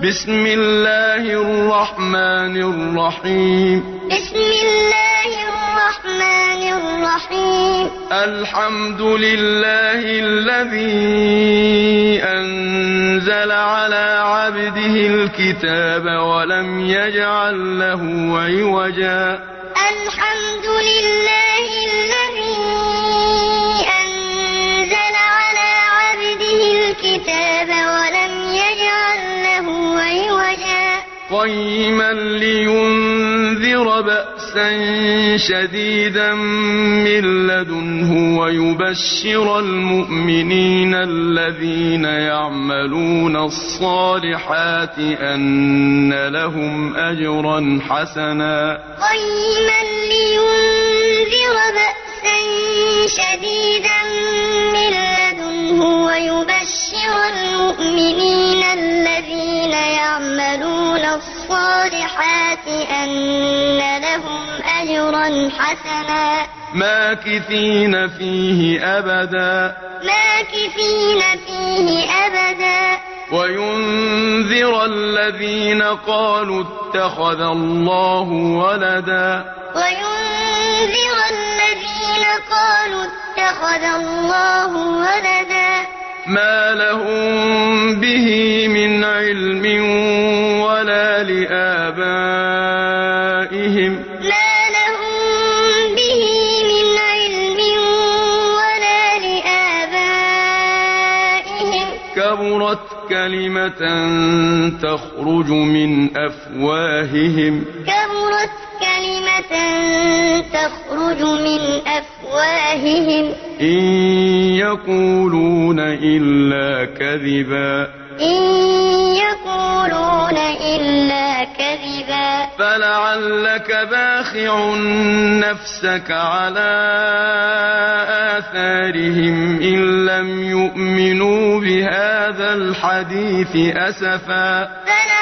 بسم الله الرحمن الرحيم. بسم الله الرحمن الرحيم. الحمد لله الذي أنزل على عبده الكتاب ولم يجعل له عوجا. الحمد لله قيما لينذر بأسا شديدا من لدنه ويبشر المؤمنين الذين يعملون الصالحات أن لهم أجرا حسنا. قيما لينذر بأسا شديدا من لدنه ويبشر المؤمنين الذين يعملون الصالحات أن لهم أجرا حسنا. ماكثين فيه أبدا. ماكثين فيه أبدا. وينذر الذين قالوا اتخذ الله ولدا. وينذر الذين قالوا اتخذ الله ولدا. ما لهم به من علم ولا لآبائهم ما لهم به من علم ولا لآبائهم كبرت كلمة تخرج من أفواههم كلمة تخرج من أفواههم. إن يقولون إلا كذبا. إن يقولون إلا كذبا. فلعلك باخع نفسك على آثارهم إن لم يؤمنوا بهذا الحديث أسفا. فلعلك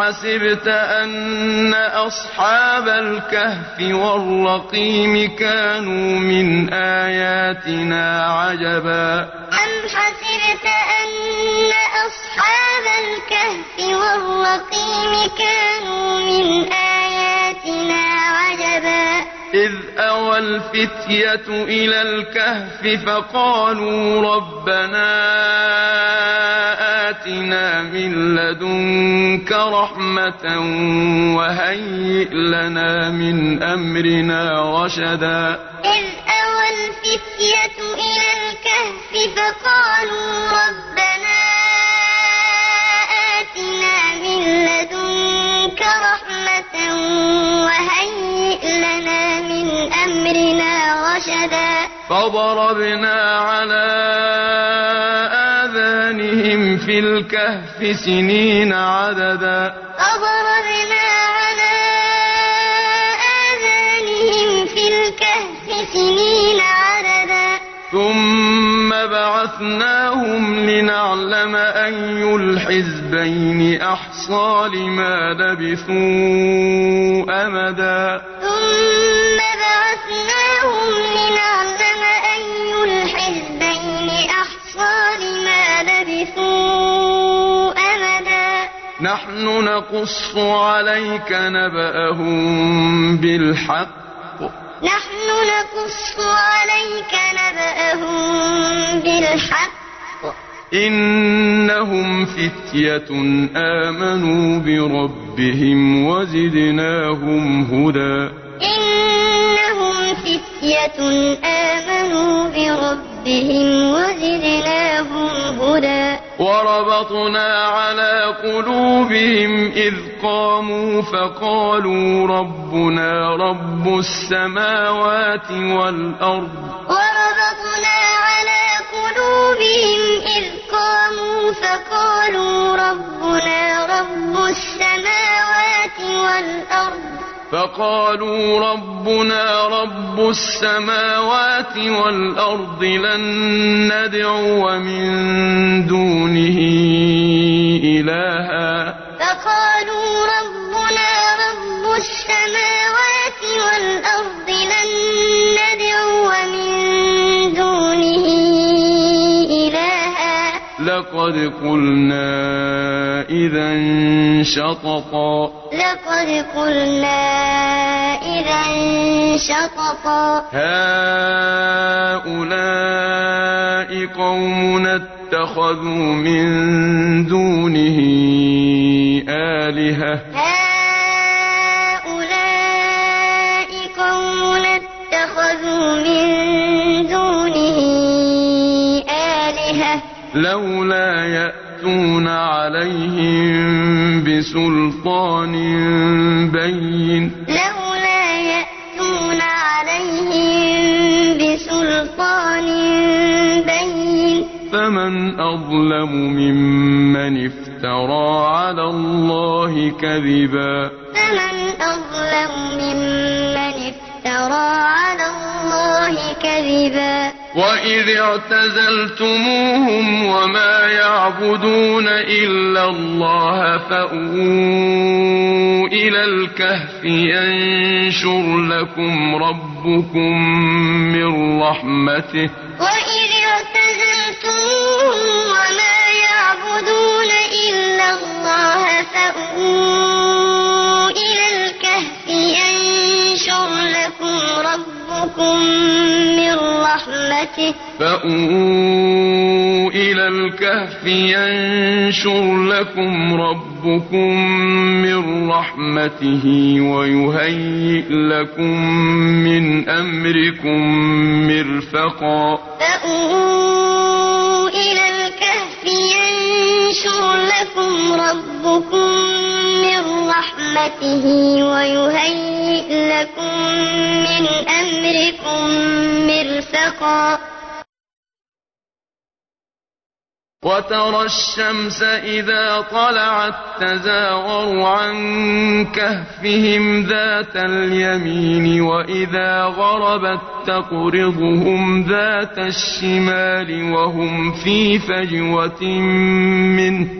حسبت أن أصحاب الكهف والرقيم كانوا من آياتنا عجبا. أم حسبت أن أصحاب الكهف والرقيم كانوا من آياتنا عجبا. إذ أوى الفتية إلى الكهف فقالوا ربنا آتنا من لدنك رحمة وهيئ لنا من أمرنا رشدا. إذ أوى الفتية إلى الكهف فقالوا ربنا آتنا من لدنك رحمة وهيئ لنا من أمرنا رشدا. فضربنا على آذانهم في الكهف سنين عددا. فضربنا على آذانهم في الكهف سنين عددا. ثم بعثناهم لنعلم أي الحزبين أحصى لما لبثوا أمدا. ثم بعثناهم لنعلم أي الحزبين أحصى لما لبثوا أمدا. نحن نقص عليك نبأهم بالحق نحن نقص عليك نبأهم بالحق. إنهم فتية آمنوا بربهم وزدناهم هدى. إنهم فتية آمنوا بربهم وزدناهم وربطنا على قلوبهم إذ قاموا فقالوا ربنا رب السماوات والأرض. وربطنا على قلوبهم إذ قاموا فقالوا ربنا رب السماوات والأرض. فقالوا ربنا رب السماوات والأرض لن ندعو من دونه إلها. فقالوا ربنا رب السماوات والأرض لن ندعو من دونه لقد قلنا إذا شططا. لقد قلنا إذا شططا. هؤلاء قومنا اتخذوا من دونه آلهة. هؤلاء لولا يأتون عليهم بسلطان بين. لولا يأتون عليهم بسلطان بين. فمن أظلم ممن افترى على الله كذبا. فمن أظلم ممن افترى على الله كذبا. وإذ اعتزلتموهم وما يعبدون إلا الله فأووا إلى الكهف ينشر لكم ربكم من رحمته وإذ اعتزلتموهم وما يعبدون إلا الله فأووا إلى الكهف ينشر لكم ربكم من رحمته. فأووا إلى الكهف ينشر لكم ربكم من رحمته ويهيئ لكم من أمركم مرفقا. فأووا إلى الكهف ينشر لكم ربكم رحمته ويهيئ لكم من أمركم مرفقا. وترى الشمس إذا طلعت تزاور عن كهفهم ذات اليمين وإذا غربت تقرضهم ذات الشمال وهم في فجوة منه.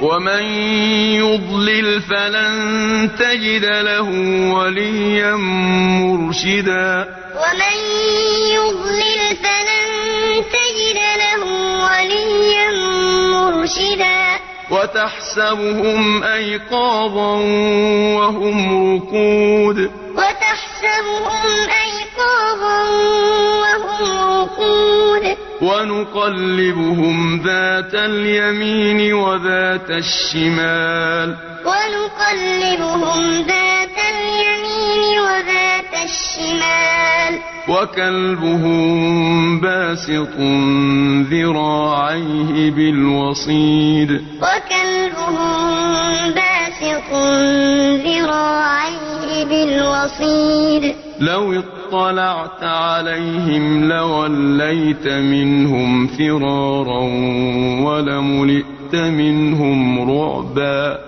ومن يضلل فلن تجد له وليا مرشدا ومن يضلل فلن تجد له وليا مرشدا وتحسبهم أيقاظا وهم رقود. وتحسبهم أيقاظا وهم رقود. ونقلبهم ذات اليمين وذات الشمال. ونقلبهم ذات اليمين وذات الشمال. وكلبهم باسط ذراعيه بالوصيد. وكلبهم باسط ذراعيه بالوصيد. لو اطلعت عليهم لوليت منهم فرارا ولملئت منهم رعبا.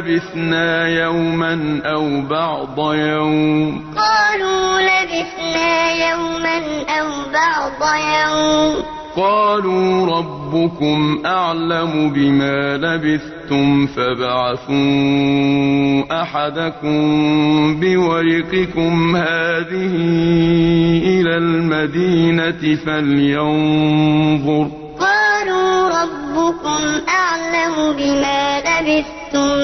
لبثنا يوما أو بعض يوم. قالوا لبثنا يوما أو بعض يوم. قالوا ربكم أعلم بما لبثتم فابعثوا أحدكم بورقكم هذه إلى المدينة فلينظر. قالوا ربكم أعلم بما لبثتم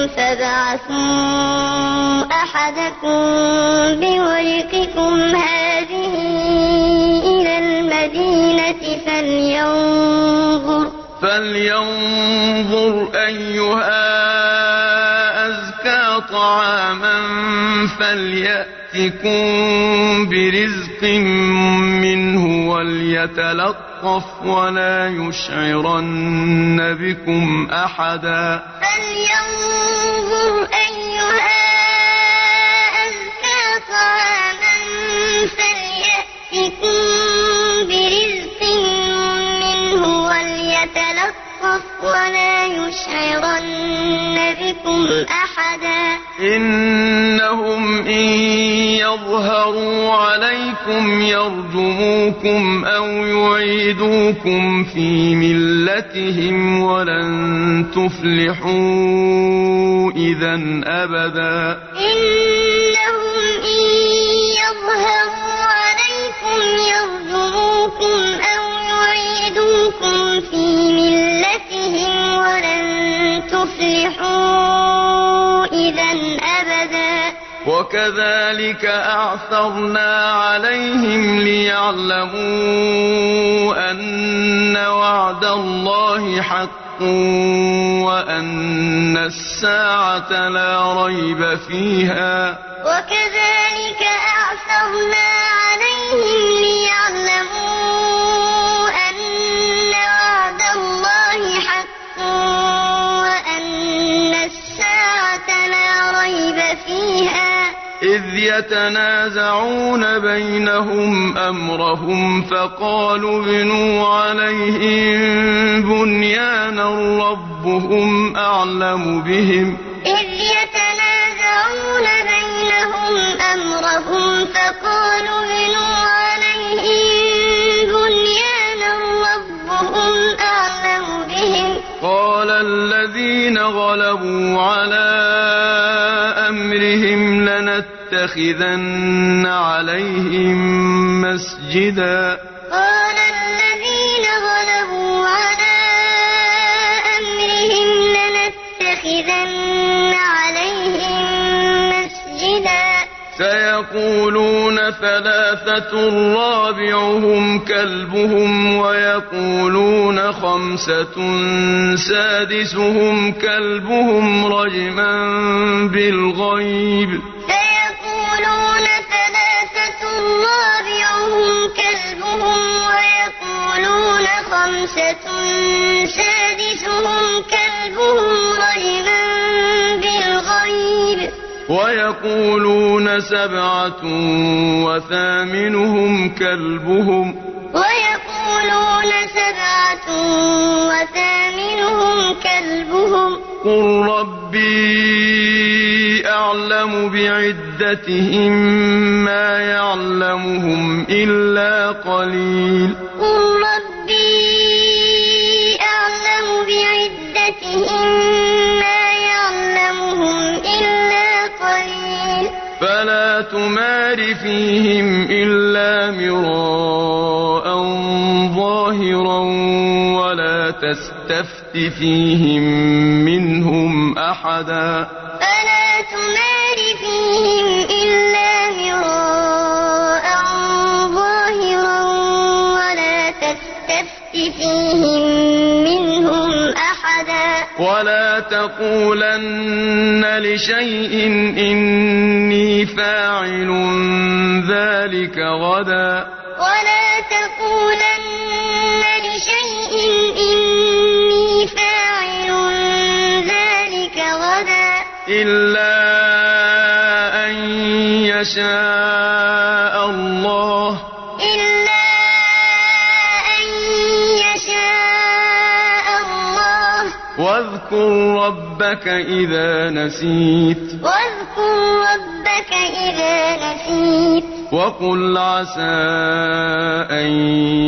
فابعثوا أحدكم بورقكم هذه إلى المدينة فلينظر. فلينظر أيها أزكى طعاما فليأتكم برزق منه وليتلطف ولا يشعرن بكم أحدا فلينظر أيها أزكى طعاما فليأتكم وليتلطف ولا يشعرن بكم أحدا. إنهم إن يظهروا عليكم يرجموكم أو يعيدوكم في ملتهم ولن تفلحوا إذا أبدا. إنهم إن يظهروا عليكم يرجموكم أو يعيدوكم في تفلحوا إذا أبدا. وكذلك أعثرنا عليهم ليعلموا أن وعد الله حق وأن الساعة لا ريب فيها. وكذلك أعثرنا يتنازعون بينهم أمرهم فقالوا ابنوا عليهم بنيانا ربهم أعلم بهم إذ يتنازعون بينهم أمرهم فقالوا بنوا عليهم بنيانا ربهم أعلم بهم قال الذين غلبوا على أمرهم لنتخذن عليهم مسجدا. قال الذين غلبوا على أمرهم لنتخذن عليهم مسجدا. سيقولون ثلاثة رابعهم كلبهم ويقولون خمسة سادسهم كلبهم رجما بالغيب. سيقولون ثلاثة رابعهم كلبهم ويقولون خمسة سادسهم كلبهم رجما بالغيب. ويقولون سبعة وثامنهم كلبهم. ويقولون سبعة وثامنهم كلبهم. قل ربي أعلم بعدتهم ما يعلمهم إلا قليل. قل ربي أعلم بعدتهم ما يعلمهم إلا قليل. فلا تمار فيهم إلا مراء ظاهرا ولا تستفت فيهم منهم أحدا. ولا تقولن لشيء إني فاعل ذلك غدا. ولا تقولن لشيء إني فاعل ذلك غدا. إلا أن يشاء. ربك إذا نسيت. واذكر ربك إذا نسيت. وقل عسى أن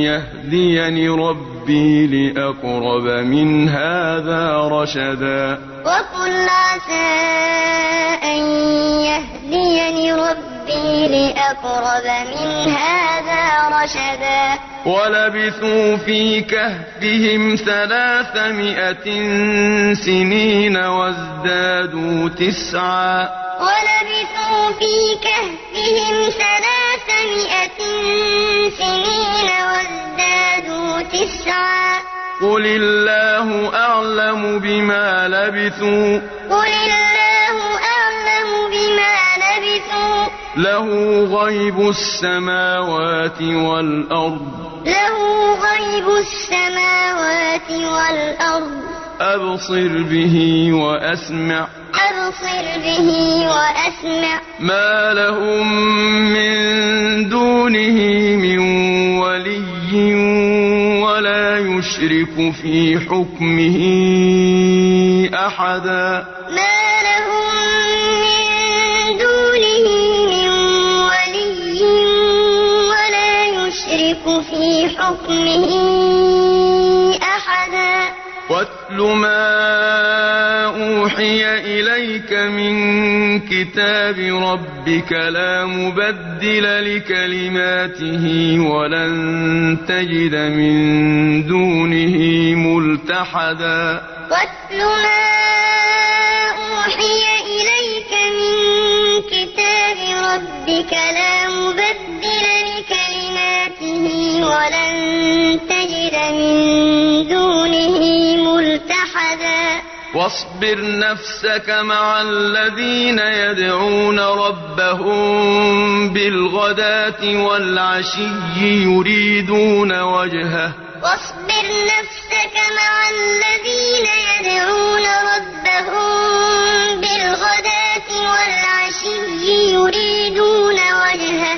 يهديني ربي لأقرب من هذا رشدا. وقل عسى أن يهديني ربي لأقرب من هذا رشدا. ولبثوا في كهفهم ثلاثمائة سنين وازدادوا تسعا. ولبثوا في كهفهم ثلاثمائة سنين وازدادوا تسعا. قل الله أعلم بما لبثوا. قل الله له غيب السماوات والأرض. له غيب السماوات والأرض. أبصر به وأسمع. أبصر به وأسمع. ما لهم من دونه من ولي ولا يشرك في حكمه أحدا. ما حكمه أحدا. واتل ما أوحي إليك من كتاب ربك لا مبدل لكلماته ولن تجد من دونه ملتحدا. واتل ما أوحي إليك من كتاب ربك لا مبدل لكلماته ولن تجد من دونه ملتحدا. واصبر نفسك مع الذين يدعون ربهم بالغداة والعشي يريدون وجهه. واصبر نفسك مع الذين يدعون ربهم بالغداة والعشي يريدون وجهه.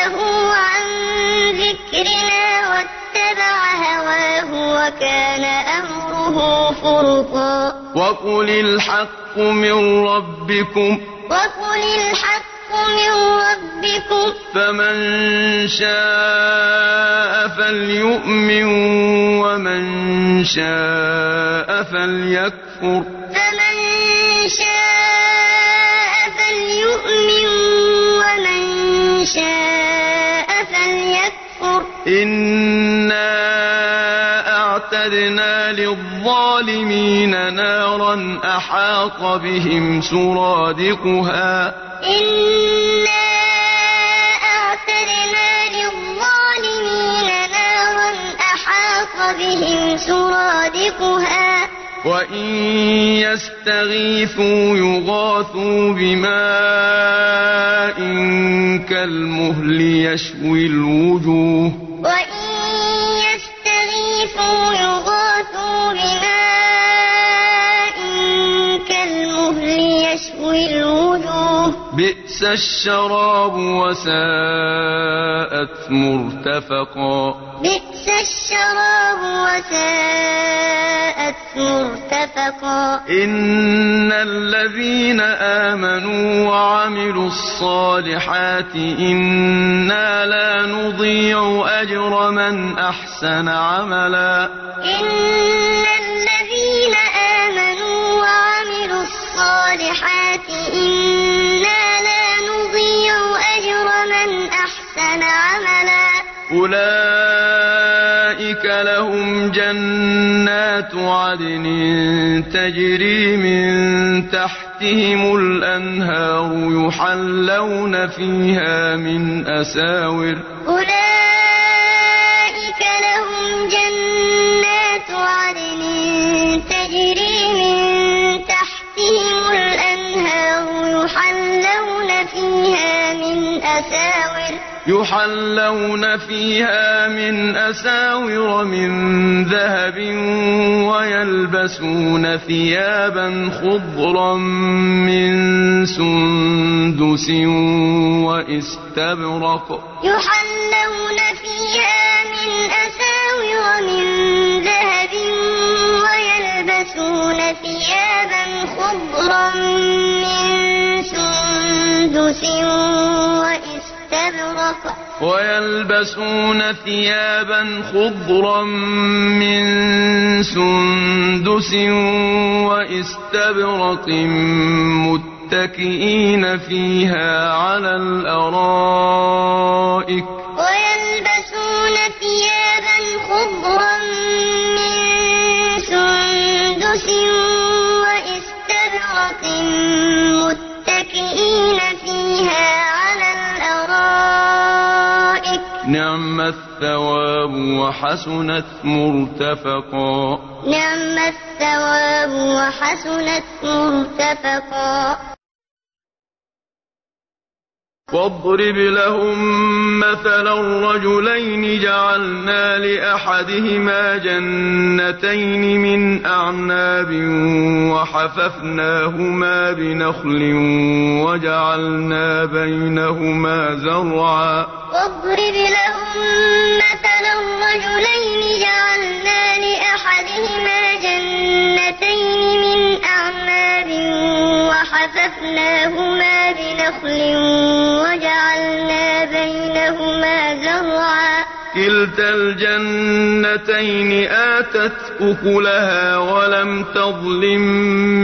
قلبه عن ذكرنا واتبع هواه وكان أمره فرطا. وقل الحق من ربكم. وقل الحق من ربكم. فمن شاء فليؤمن ومن شاء فليكفر. فمن شاء شاء فليكفر. إنا أعتدنا للظالمين نارا أحاط بهم سرادقها. إنا أعتدنا للظالمين نارا أحاط بهم سرادقها. وإن يستغيثوا يغاثوا بماء كالمهل يشوي الوجوه وإن يستغيثوا يغاثوا بماء كالمهل يشوي الوجوه بئس الشراب وساءت مرتفقا بئس الشراب وساءت مرتفقا. إن الذين آمنوا وعملوا الصالحات إنا لا نضيع أجر من أحسن عملا. إن الذين آمنوا وعملوا الصالحات إنا لا نضيع أجر من أحسن عملا. أولئك لهم جنات عدن تجري من تحت تحتهم الأنهار يحلون فيها من أساور. أولئك لهم جنات عدن تجري من تحتهم الأنهار يحلون فيها من أساور. يحلون فيها من أساور من ذهب ويلبسون ثيابا خضرا من سندس واستبرق. يحلون فيها من أساور من ذهب ويلبسون ثيابا خضرا من سندس واستبرق ويلبسون ثيابا خضرا من سندس واستبرق متكئين فيها على الأرائك. ويلبسون ثيابا خضرا نعم الثواب وحسنت مرتفقا. نعم الثواب وحسنت مرتفقا. واضرب لهم مثلا رجلين جعلنا لأحدهما جنتين من أعناب وحففناهما بنخل وجعلنا بينهما زرعا. واضرب لهم مثلا رجلين جعلنا لأحدهما جنتين من أعناب وحففناهما بنخل وجعلنا بينهما زرعا. كلتا الجنتين آتت أكلها ولم تظلم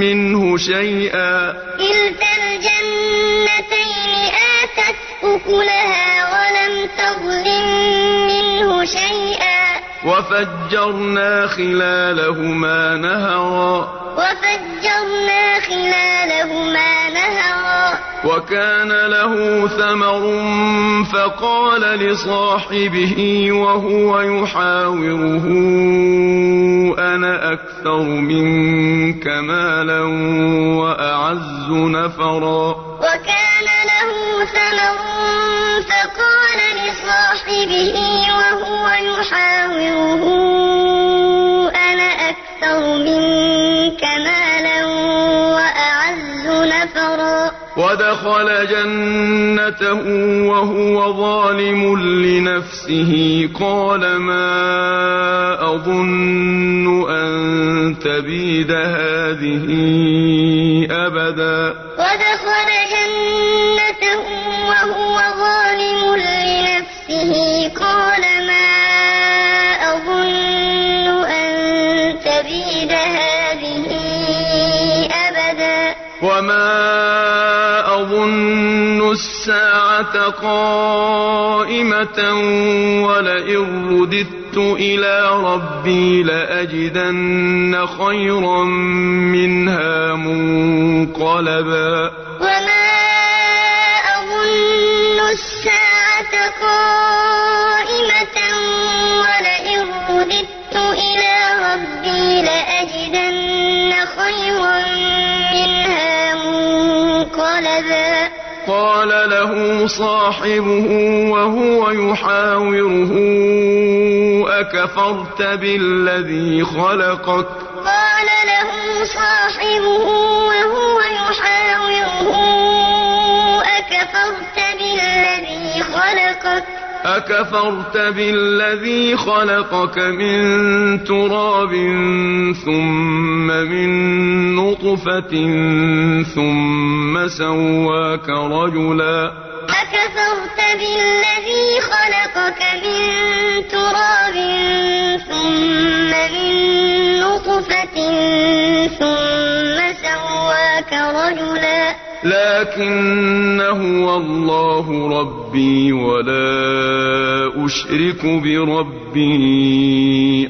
منه شيئا. كلتا الجنتين آتت أكلها ولم تظلم منه شيئا. وفجرنا خلالهما نهرا. وفجرنا خلالهما نهرا. وكان له ثمر فقال لصاحبه وهو يحاوره أنا أكثر منك مالا وأعز نفرا. وكان له ثمر فقال لصاحبه وهو يحاوره. أنا أكثر منك مالا وأعز نفرا. ودخل جنته وهو ظالم لنفسه. قال ما أظن أن تبيد هذه أبدا. ودخل جنته وهو ظالم لنفسه. قال ما أظن أن تبيد هذه أبدا. وما أظن الساعة قائمة ولئن رددت إلى ربي لأجدن خيرا منها منقلبا. وما الساعة قائمة ولئن رددت إلى ربي لأجدن خيرا منها منقلبا. قال له صاحبه وهو يحاوره أكفرت بالذي خلقك؟ قال له صاحبه خلقك؟ أكفرت بالذي خلقك من تراب ثم من نطفة ثم سواك رجلا. أكفرت بالذي خلقك من تراب ثم من نطفة ثم سواك رجلا. لكن هو الله ربي ولا أشرك بربي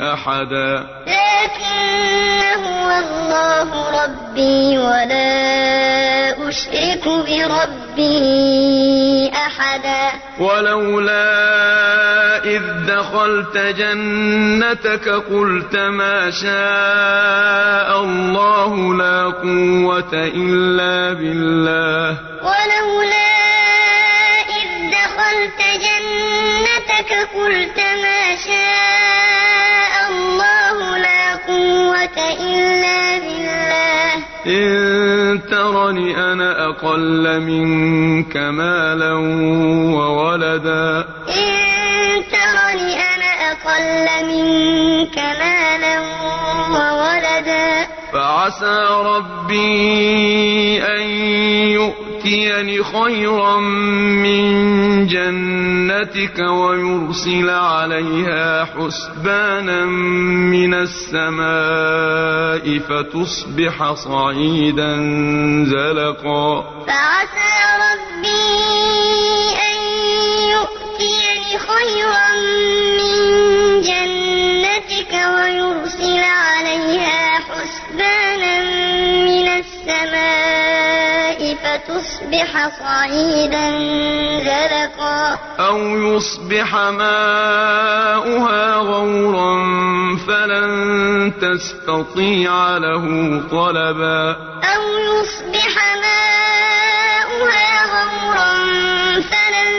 أحدا. لكن هو الله ربي ولا أشرك بربي أحدا. ولولا إذ دخلت جنتك قلت ما شاء الله لا قوة إلا بالله. ولولا إذ دخلت جنتك قلت ما شاء الله لا قوة إلا بالله إن ترني أنا أقل منك مالا وولدا. إن ترني أنا أقل منك مالا وولدا. فعسى ربي أن يؤتيني خيرا من جنتك ويرسل عليها حسبانا من السماء فتصبح صعيدا زلقا. فعسى ربي أن يؤتيني خيرا من جنتك ويرسل فتصبح صعيدا زلقا. أو يصبح ماؤها غورا فلن تستطيع له طلبا. أو يصبح ماؤها غورا فلن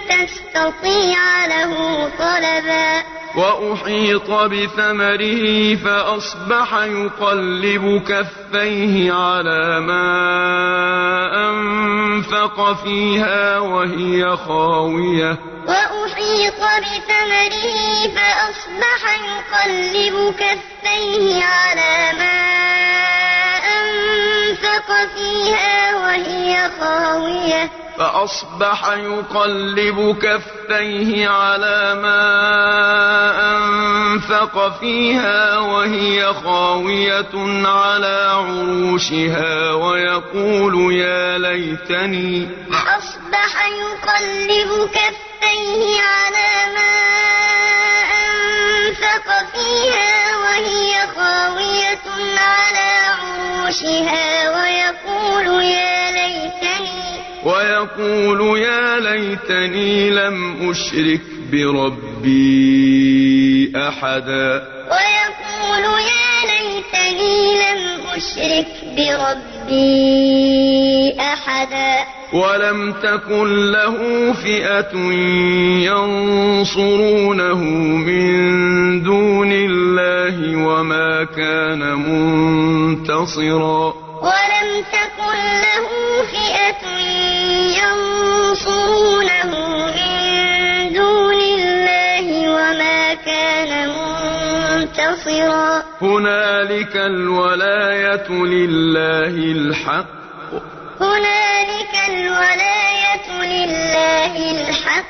تستطيع له طلبا. وأحيط بثمره فأصبح يقلب كفيه على ما أنفق فيها وهي خاوية. وأحيط بثمره فأصبح يقلب كفيه على ما أنفق فيها وهي خاوية. فأصبح يقلب كفيه على ما أنفق فيها وهي خاوية على عروشها ويقول يا ليتني أصبح يقلب كفيه على ما أنفق فيها وهي خاوية على عروشها ويقول يا ليتني ويقول يا ليتني لم أشرك بربي أحدا. ويقول يا ليتني لم أشرك بربي أحدا. ولم تكن له فئة ينصرونه من دون الله وما كان منتصرا. ولم تكن له ينصرونه من دون الله وما كان منتصرا. هنالك الولاية لله الحق. هنالك الولاية لله الحق.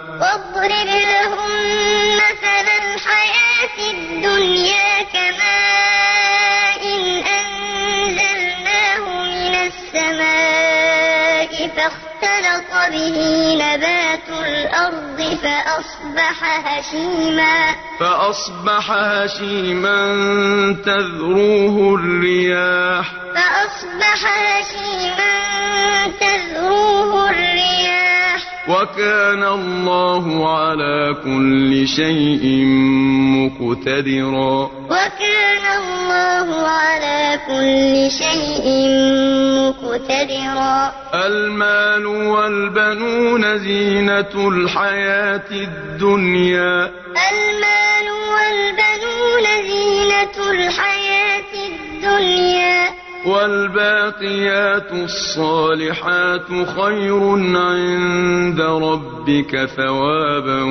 واضرب لهم مثل الحياة الدنيا كماء إن أنزلناه من السماء فاختلط به نبات الأرض فأصبح هشيما. فأصبح هشيما تذروه الرياح. فأصبح هشيما تذروه الرياح. وكان الله على كل شيء مقتدرا. وكان الله على كل شيء مقتدرا. المال والبنون زينة الحياة الدنيا. المال والبنون زينة الحياة الدنيا. والباقيات الصالحات خير عند ربك ثوابا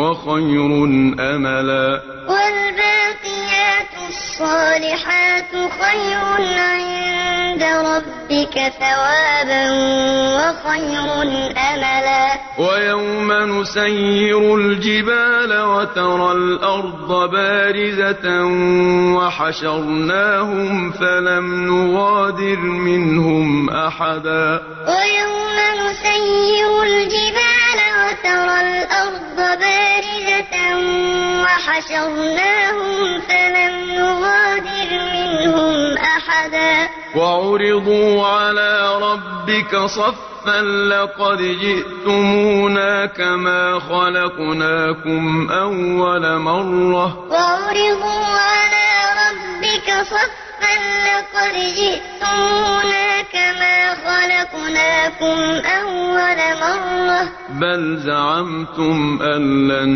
وخير أملا. والباقيات الصالحات خير عند ربك ثوابا وخير أملا. ويوم نسير الجبال وترى الأرض بارزة وحشرناهم فلم نغادر منهم أحدا. ويوم نسير الجبال وترى الأرض بارزة وحشرناهم فلم نغادر منهم أحدا. وعرضوا على ربك صفا لقد جئتمونا كما خلقناكم أول مرة وعرضوا على ربك صفا لقد جئتمونا كما خلقناكم أول مرة. بل زعمتم أن لن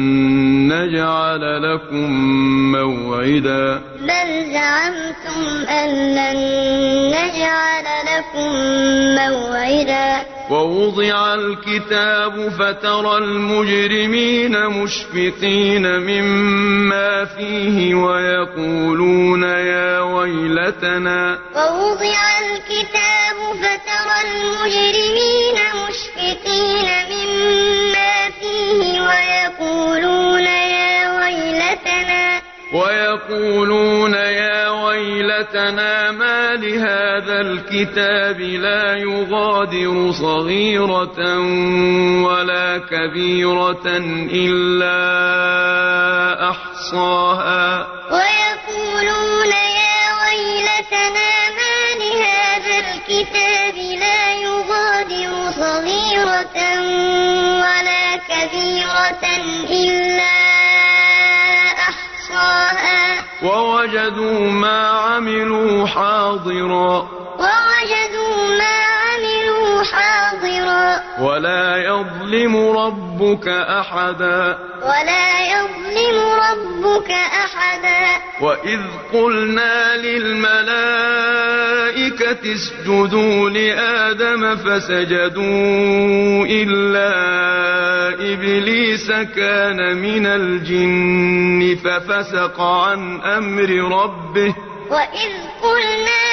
نجعل لكم موعدا. بل زعمتم أن لن نجعل لكم موعدا. ووضع الكتاب فترى المجرمين مشفقين مما فيه ويقولون يا ويلتنا ووضع الكتاب فترى المجرمين مشفقين مما فيه ويقولون يا ويلتنا. ويقولون يا ويلتنا ما لهذا الكتاب لا يغادر صغيرة ولا كبيرة إلا أحصاها. ويقولون كبيرة إلا أحصاها ووجدوا ما عملوا حاضرا ووجدوا ما عملوا حاضرا ولا يظلم ربك أحدا ولا يظلم ربك أحدا وإذ قلنا للملائكة اسجدوا لآدم فسجدوا إلا إبليس كان من الجن ففسق عن أمر ربه وإذ قلنا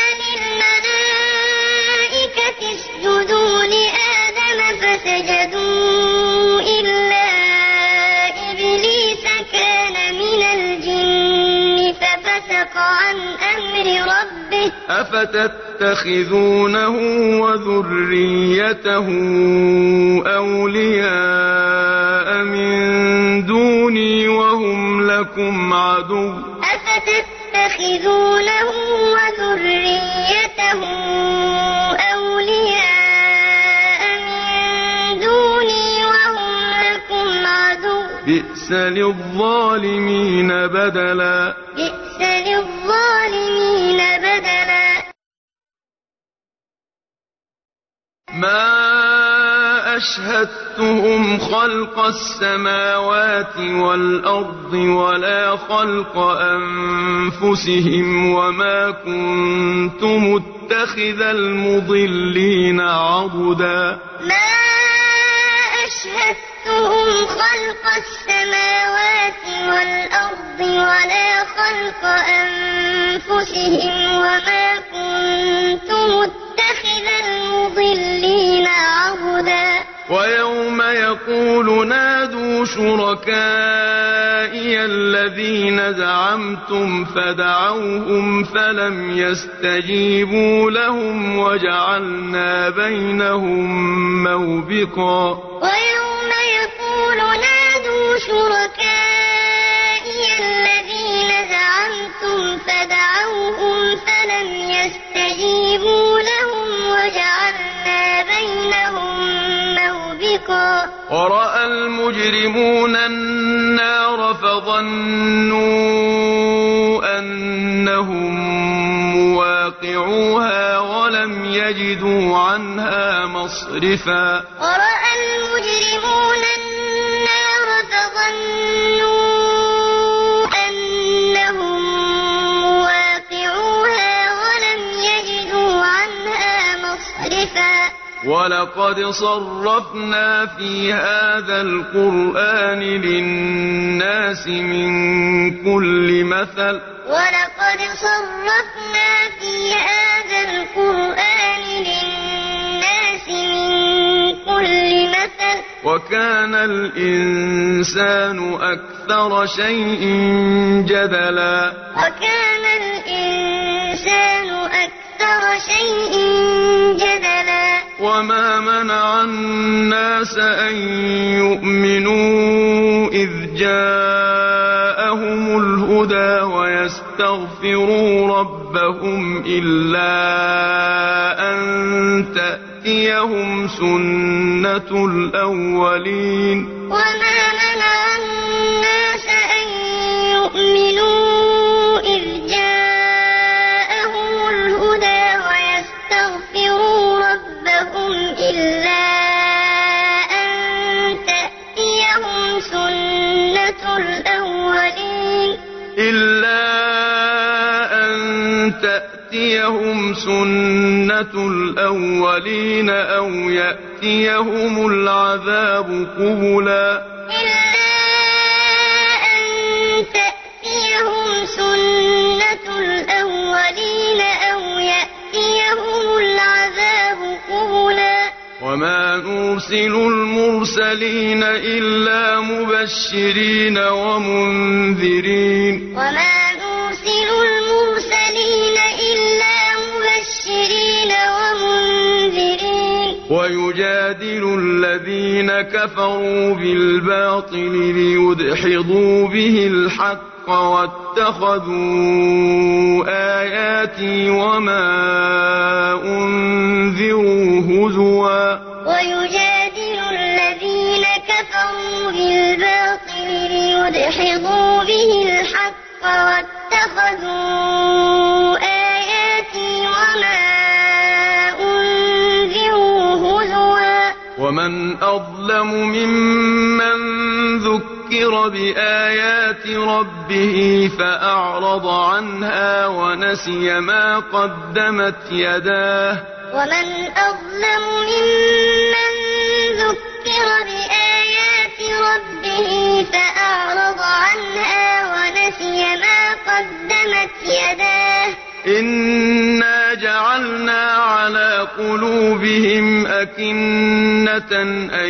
للملائكة اسجدوا لآدم فسجدوا إلا ففسق عن أمر ربه أفتتخذونه وذريته أولياء من دوني وهم لكم عدو. أفتتخذونه وذريته أولياء بئس للظالمين بدلا. بئس للظالمين بدلا. ما أشهدتهم خلق السماوات والأرض ولا خلق أنفسهم وما كنت متخذ المضلين عضدا ما أشهدتهم خلق السماوات والأرض ولا خلق أنفسهم وما كنت متخذ المضلين عضدا ويوم يقول نادوا شركائي الذين زعمتم فدعوهم فلم يستجيبوا لهم وجعلنا بينهم موبقا. ويوم موبقا ورأى المجرمون النار فظنوا أنهم مواقعوها ولم يجدوا عنها مصرفا. ولقد صرفنا في هذا القرآن للناس من كل مثل. ولقد صرفنا في هذا القرآن للناس من كل مثل. وكان الإنسان أكثر شيء جدلا. وكان الإنسان أكثر شيء جدلا. وما منع الناس أن يؤمنوا إذ جاءهم الهدى ويستغفروا ربهم إلا أن تأتيهم سنة الأولين. وما منع الناس سنة الأولين أو يأتيهم العذاب قبلا إلا أن تأتيهم سنة الأولين أو يأتيهم العذاب قبلا وما نرسل المرسلين إلا مبشرين ومنذرين وما ويجادل الذين كفروا بالباطل ليدحضوا به الحق واتخذوا آياتي وما أنذروا هزوا. ويجادل الذين كفروا بالباطل ليدحضوا به الحق واتخذوا أظلم ممن ذكر بآيات ربه فأعرض عنها ونسي ما قدمت يداه. ومن أظلم ممن ذكر بآيات ربه فأعرض عنها ونسي ما قدمت يداه. إنا جعلنا على قلوبهم أكنة أن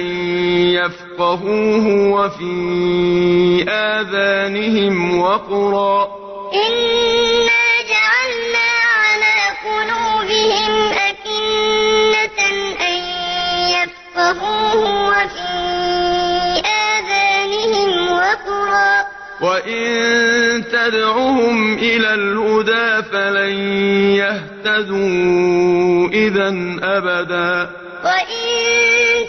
يفقهوه وفي آذانهم وقرا وإن تدعهم إلى الهدى فلن يهتدوا إذا أبدا. وإن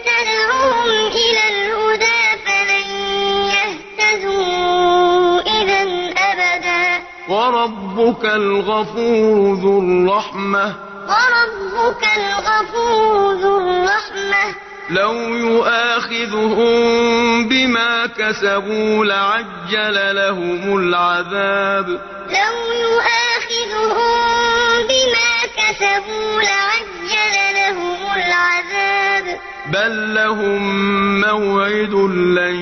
تدعوهم إلى الهدى فلن يهتدوا إذا أبدا. وربك الغفور ذو الرحمة. وربك الغفور ذو الرحمة. لو يؤاخذهم بما كسبوا لعجل لهم العذاب. لو يؤاخذهم بما كسبوا لعجل لهم العذاب. بل لهم موعد لن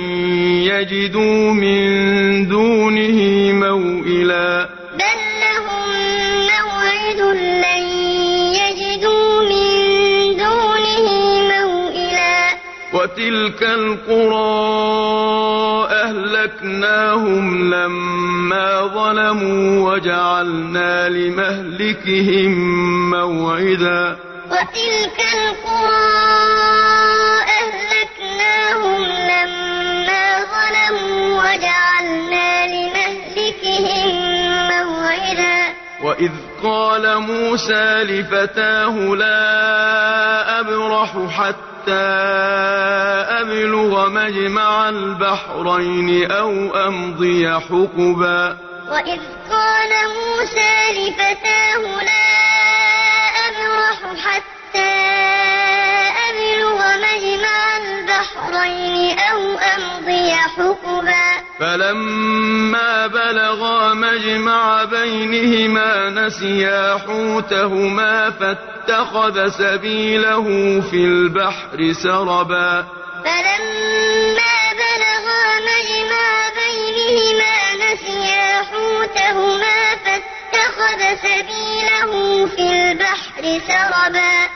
يجدوا من دونه موئلا. وتلك القرى أهلكناهم لما ظلموا وجعلنا لمهلكهم موعدا. وتلك القرى أهلكناهم لما ظلموا وجعلنا لمهلكهم موعدا. وإذ قال موسى لفتاه لا أبرح حتى أبلغ مجمع البحرين أو أمضي حقبا. وإذ قال موسى لفتاه لا أبرح حتى أبلغ مجمع البحرين أو أمضي حقبا فلما بلغا مجمع بينهما نسيا حوتهما فاتخذ سبيله في البحر سربا. فلما بلغا مجمع بينهما نسيا حوتهما فاتخذ سبيله في البحر سربا.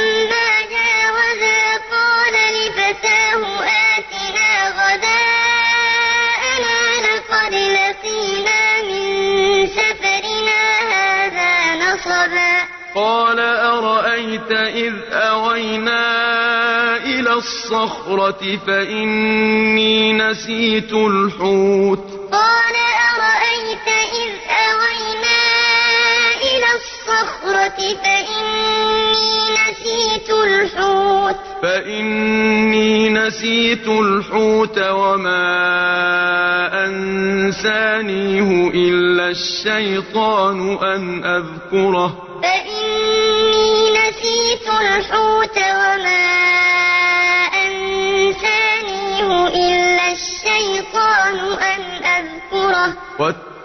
قال أرأيت إذ أوينا إلى الصخرة فإني نسيت الحوت قال أرأيت إذ أوينا إلى الصخرة فإني نسيت الحوت فإني نسيت الحوت وما أنسانيه إلا الشيطان أن أذكره فإني نسيت الحوت وما أنسانيه إلا الشيطان أن أذكره.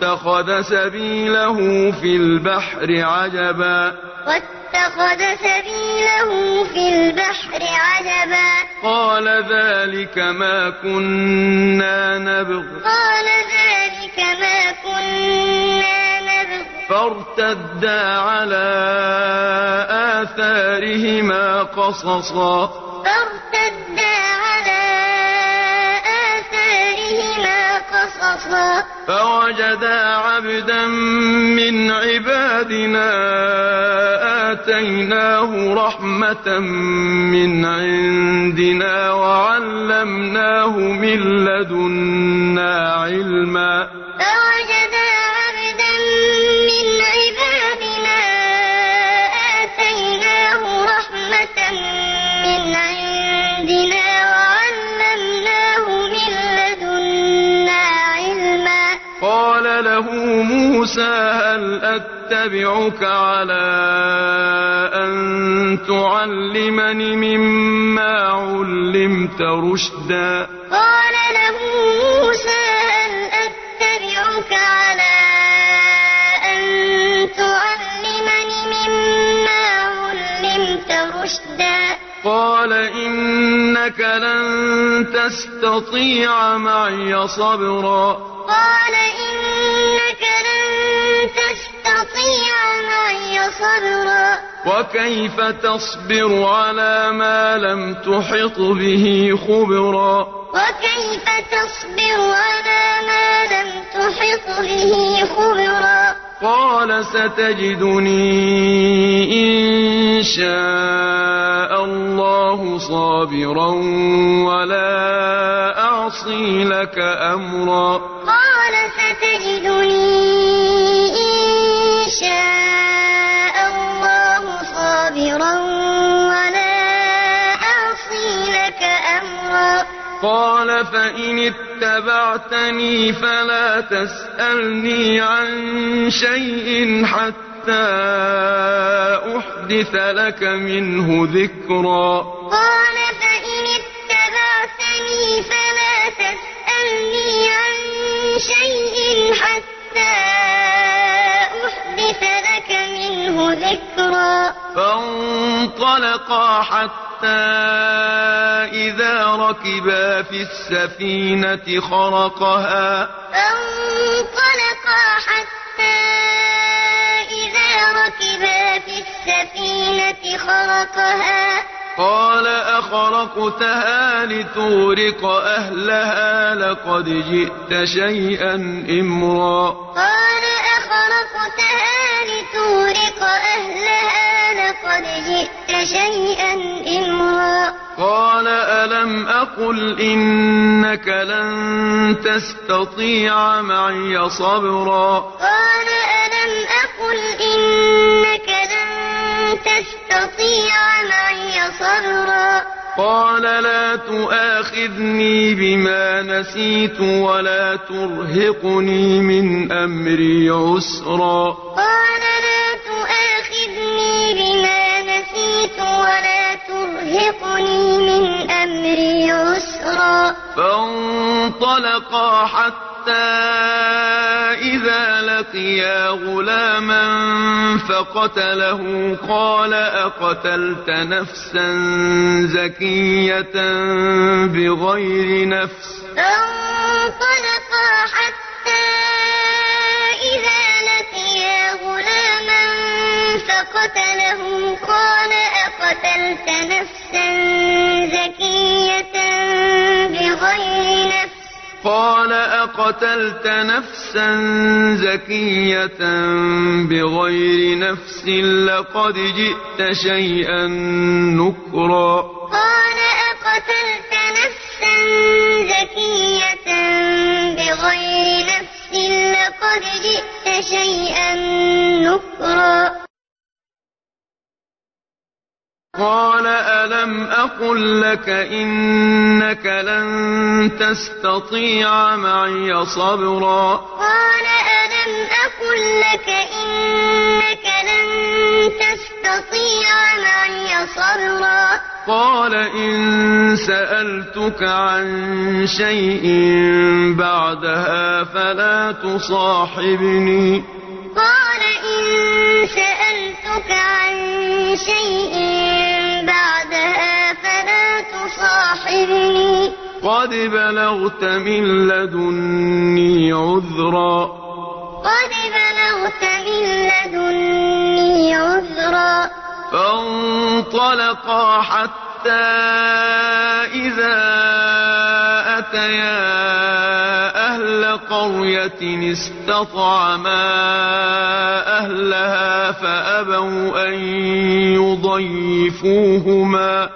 واتخذ سبيله في البحر عجبا. واتخذ سبيله في البحر عجبا. قال ذلك ما كنا نبغ. قال ذلك ما كنا نبغ. فارتدا على آثارهما قصصا. فارتدا على آثارهما قصصا. فوجدا عبدا من عبادنا آتيناه رحمة من عندنا وعلمناه من لدنا علما. هل أتبعك على أن تعلمني مما علمت رشدا؟ قال له موسى هل أتبعك على أن تعلمني مما علمت رشدا؟ قال إنك لن تستطيع معي صبرا. قال إنك لن صبرا وكيف تصبر على ما لم تحط به خبرا؟ وكيف تصبر على ما لم تحط به خبرا؟ قال ستجدني إن شاء الله صابرا ولا أعصي لك أمرا. قال ستجدني إن شاء الله صابرا ولا أعصي لك أمرا. قال فإن اتبعتني فلا تسألني عن شيء حتى أحدث لك منه ذكرا. قال فإن اتبعتني فلا تسألني عن شيء حتى أحدث لك منه ذكرا. فانطلقا حتى إذا ركبا في السفينة خرقها. فانطلقا حتى إذا ركبا في السفينة خرقها. قال أخرقتها لتغرق أهلها لقد جئت شيئا إمرا. قال شيئا إمرا قال ألم أقل إنك لن تستطيع معي صبرا. قال ألم أقل إنك لن تستطيع معي صبرا. قال لا تؤاخذني بما نسيت ولا ترهقني من أمري عسرا. قال سابقني من أمري عسرا فانطلقا حتى إذا لقيا غلاما فقتله. قال أقتلت نفسا زكية بغير نفس؟ فانطلقا حتى إذا لقيا غلاما فقتله. قال أقتلت نفسا زكية بغير نفس. قال أقتلت نفسا زكية بغير نفس لقد جئت شيئا نكرا. قال أقتلت نفسا زكية بغير نفس لقد جئت شيئا نكرا. قال ألم أقل لك إنك لن تستطيع معي صبرا قال ألم أقل لك إنك لن تستطيع معي صبرا قال إن سألتك عن شيء بعدها فلا تصاحبني قال إن سألتك عن شيء تصاحبني قد بلغت من لدني عذرا. قد بلغت من لدني عذرا. فانطلقا حتى إذا أتيا أهل قرية استطعما أهلها فأبوا أن يضيفوهما.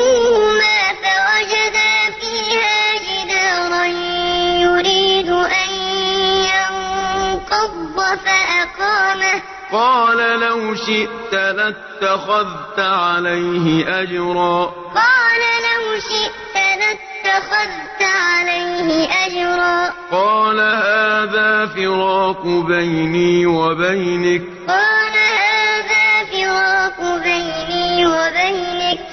يضيفوهما فوجدا فيها جدارا يريد أن ينقض فأقامه. قال لو شئت لاتخذت عليه أجرا. قال لو شئت لاتخذت عليه أجرا. قال هذا فراق بيني وبينك. قال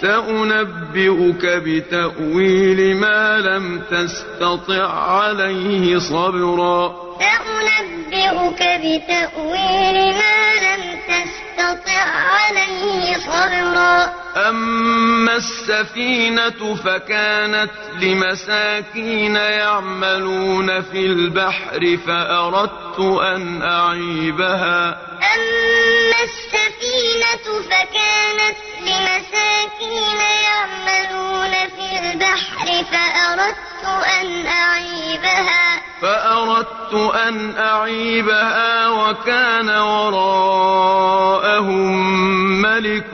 سأنبئك بتأويل ما لم تستطع عليه صبرا. سأنبئك بتأويل ما لم تستطع عليه صبرا. أما السفينة فكانت لمساكين يعملون في البحر فأردت أن أعيبها. أما السفينة فكانت لمساكين يعملون في البحر فأردت أن أعيبها. فأردت أن أعيبها وكان وراءهم ملك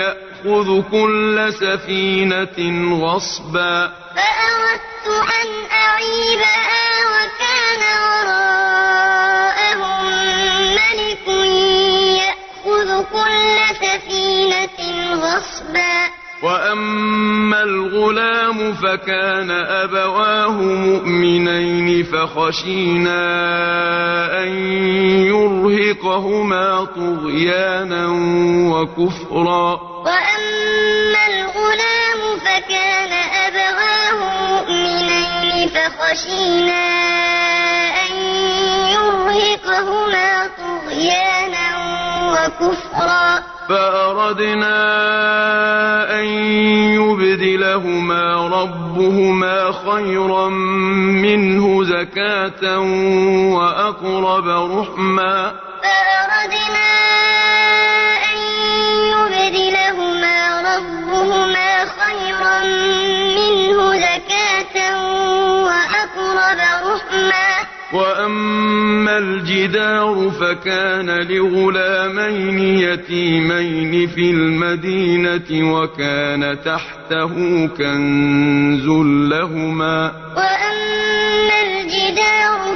يأخذ كل سفينة غصبا. فأردت أن أعيبها وكان وراءهم ملك يأخذ كل غصبا وأما الغلام فكان أبواه مؤمنين فخشينا أن يرهقهما طغيانا وكفرا. وأما الغلام فكان أبواه مؤمنين فخشينا أن يرهقهما طغيانا وكفرا. فأردنا أن يبدلهما ربهما خيرا منه زكاة وأقرب رحما. فأردنا أن يبدلهما ربهما خيرا منه زكاة وأقرب رحما. وأما الجدار فكان لغلامين يتيمين في المدينة وكان تحته كنز لهما وأما الجدار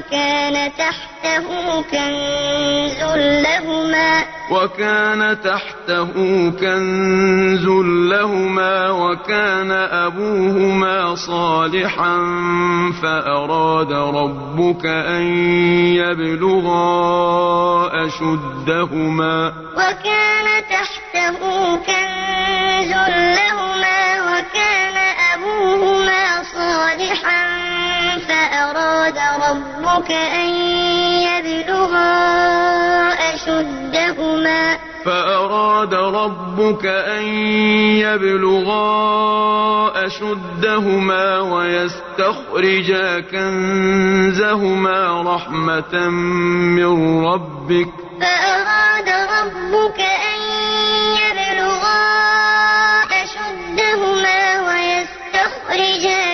وكان تحته كنز لهما. وكان تحته كنز لهما وكان أبوهما صالحا فأراد ربك أن يبلغا أشدهما. وكان تحته كنز لهما وكان أبوهما صالحا فأراد ربك أن يبلغا أشدهما. فأراد ربك أن يبلغا أشدهما ويستخرجا كنزهما رحمة من ربك. فأراد ربك أن يبلغا أشدهما ويستخرجا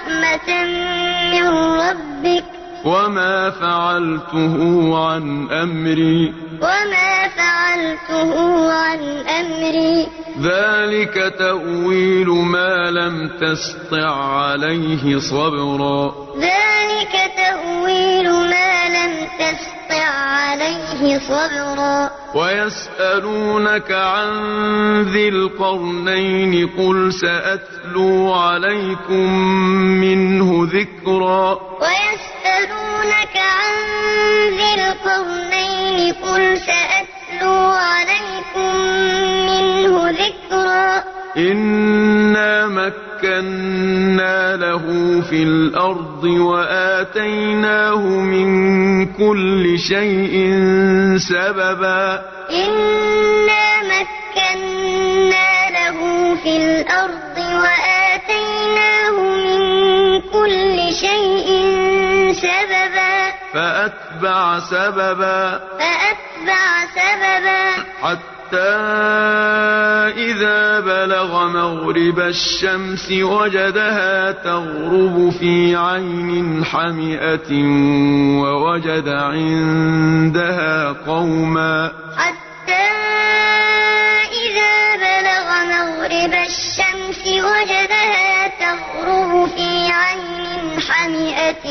رحمة من ربك. وما فعلته عن أمري. وما فعلته عن أمري. ذلك تأويل ما لم تسطع عليه صبرا. ذلك تأويل ما لم تسطع عليه صبرا. ويسألونك عن ذي القرنين قل سأتلو عليكم منه ذكرا. ويسألونك عن ذي القرنين قل سأتلو عليكم منه ذكرا. إنا مكنا له في الأرض وآتيناه من كل شيء سببا. إنا مكنا له في الأرض وآتيناه من كل شيء سببا. فأتبع سببا. فأتبع سببا. حتى إذا بلغ مغرب الشمس وجدها تغرب في عين حمئة ووجد عندها قوما. حتى إذا بلغ مغرب الشمس وجدها تغرب في عين حمئة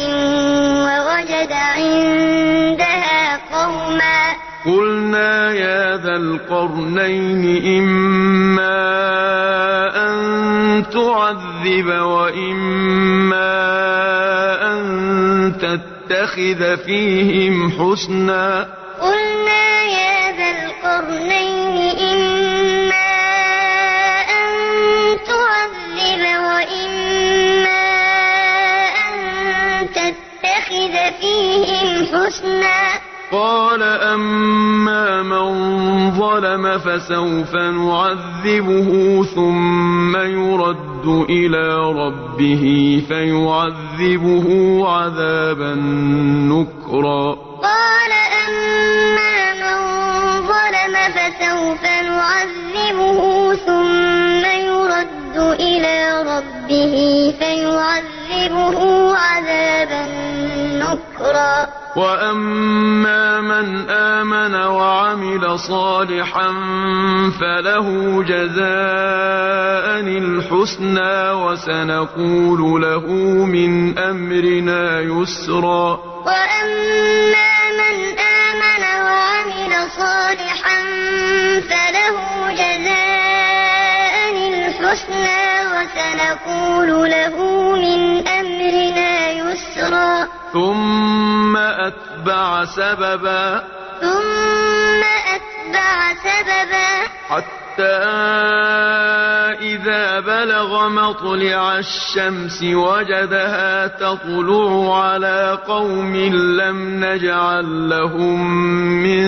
ووجد عندها قوما. قلنا يا ذا القرنين إما أن تعذب وإما أن تتخذ فيهم حسنا. قلنا يا ذا القرنين إما أن تعذب وإما أن تتخذ فيهم حسنا. قال أما من ظلم فسوف نعذبه ثم يرد إلى ربه فيعذبه عذابا نكرا. قال أما من ظلم فسوف نعذبه ثم يرد إلى ربه فيعذبه عذابا نكرا وأما من آمن وعمل صالحا فله جزاء الحسنى وسنقول له من أمرنا يسرا. وأما من آمن وعمل صالحا فله جزاء الحسنى وسنقول له من أمرنا يسرا. ثم أتبع سببا ثم أتبع سببا حتى إذا بلغ مطلع الشمس وجدها تطلع على قوم لم نجعل لهم من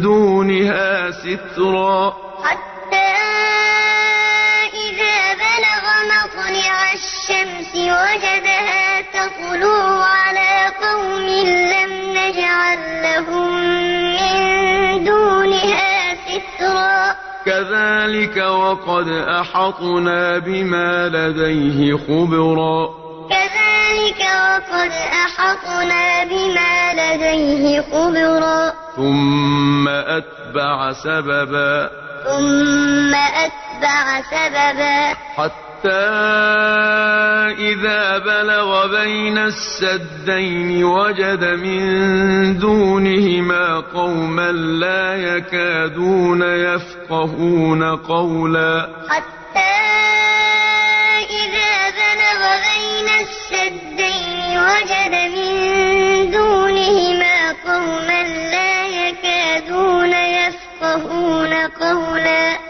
دونها سترا. حتى إذا بلغ مطلع الشمس وجدها تطلع على لم نجعل لهم من دونها سترا. كذلك وقد أحطنا بما لديه خبرا. كذلك وقد أحطنا بما لديه خبرا. ثم أتبع سببا. ثم أتبع سببا. حتى إذا بلغ بين السدين وجد من دونهما قوما لا يكادون يفقهون قولا. حتى إذا بلغ بين السدين وجد من دونهما قوما لا يكادون يفقهون قولا.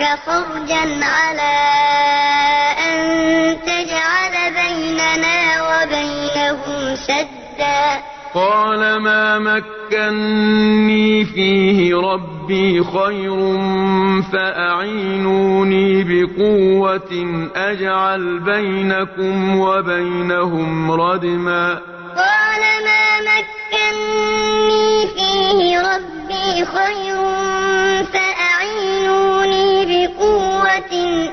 لك خرجا على أن تجعل بيننا وبينهم سدا. قال ما مكني فيه ربي خير فأعينوني بقوة أجعل بينكم وبينهم ردما. قال ما مكني فيه ربي خير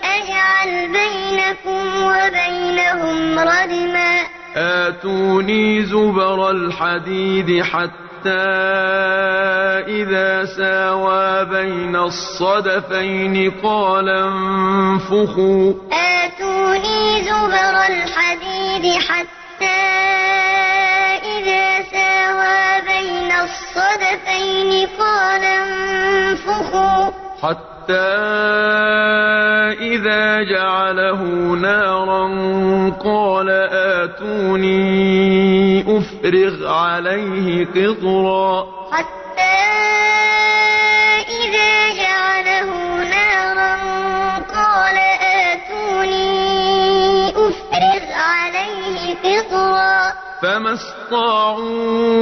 أجعل بينكم وبينهم ردما. آتوني زبر الحديد حتى إذا ساوى بين الصدفين قال انفخوا. آتوني زبر الحديد حتى إذا ساوى بين الصدفين قال انفخوا. حتى إذا جعله نارا قال آتوني أفرغ عليه قطرا. حتى إذا جعله نارا قال آتوني أفرغ عليه قطرا. فما استطاعوا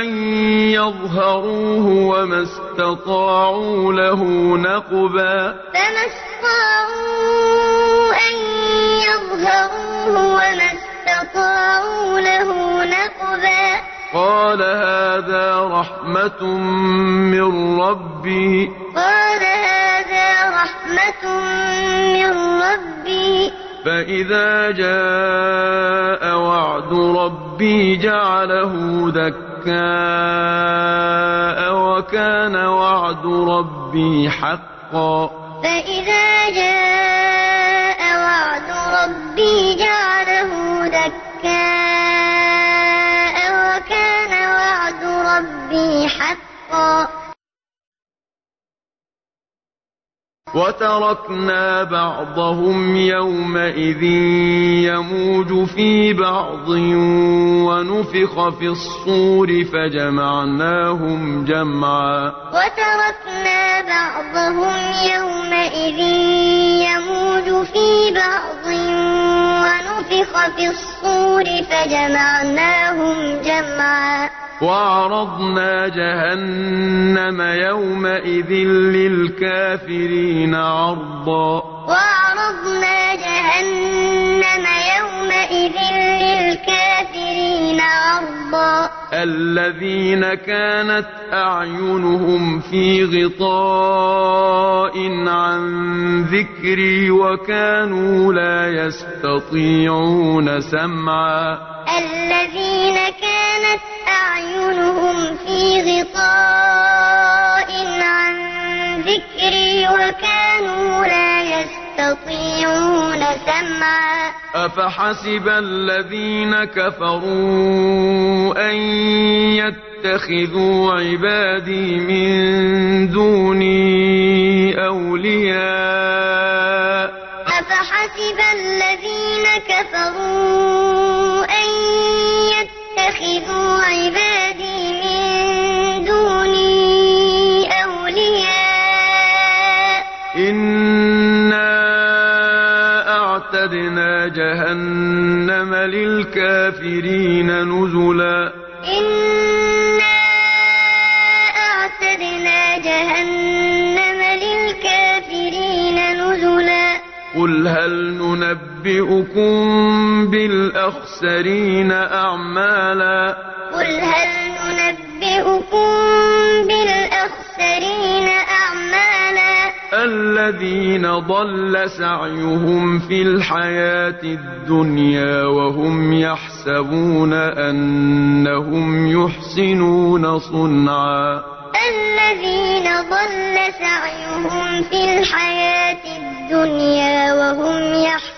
أن يظهروه وما استطاعوا له نقبا فما استطاعوا أن يظهروه وما استطاعوا له نقبا قال هذا رحمة من ربي قال هذا رحمة من ربي فإذا جاء وعد ربي جعله دكاء وكان وعد ربي حقا فإذا جاء وتركنا بعضهم يومئذ يموج في بعض ونفخ في الصور فجمعناهم جمعا. وتركنا بعضهم يومئذ يموج في بعض ونفخ في الصور فجمعناهم جمعا. وعرضنا جهنم يومئذ للكافرين عرضا. وعرضنا جهنم يومئذ للكافرين عرضا. الذين كانت أعينهم في غطاء عن ذكري وكانوا لا يستطيعون سمعا. الذين كانت أعينهم في غطاء عن ذكري وكانوا لا يستطيعون سمعا. أفحسب الذين كفروا أن يتخذوا عبادي من دوني أولياء؟ أفحسب الذين كفروا أن يتخذوا عبادي وأعتدنا جهنم للكافرين نزلا. إنا أعتدنا جهنم للكافرين نزلا. قل هل ننبئكم بالأخسرين أعمالا؟ قل هل ننبئكم الذين ضل سعيهم في الحياة الدنيا وهم يحسبون أنهم يحسنون صنعا. الذين ضل سعيهم في الحياة الدنيا وهم يحسبون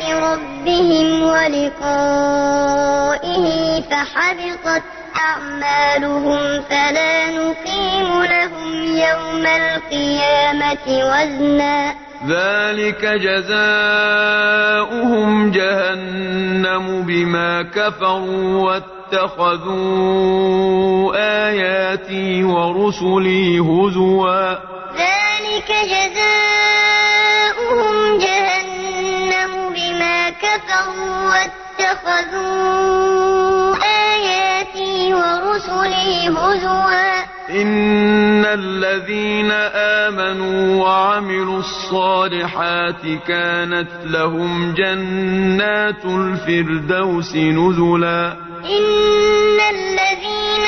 ربهم ولقائه فحبطت أعمالهم فلا نقيم لهم يوم القيامة وزنا. ذلك جزاؤهم جهنم بما كفروا واتخذوا آياتي ورسلي هزوا. ذلك جزاؤهم جهنم كفروا واتخذوا آياتي ورسلي هزوا. إن الذين آمنوا وعملوا الصالحات كانت لهم جنات الفردوس نزلا. إن الذين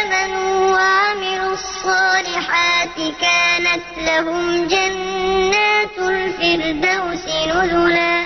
آمنوا وعملوا الصالحات كانت لهم جنات الفردوس نزلا.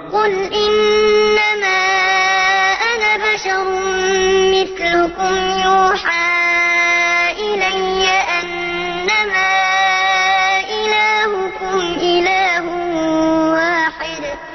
قل إنما أنا بشر مثلكم يوحى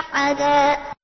أحدا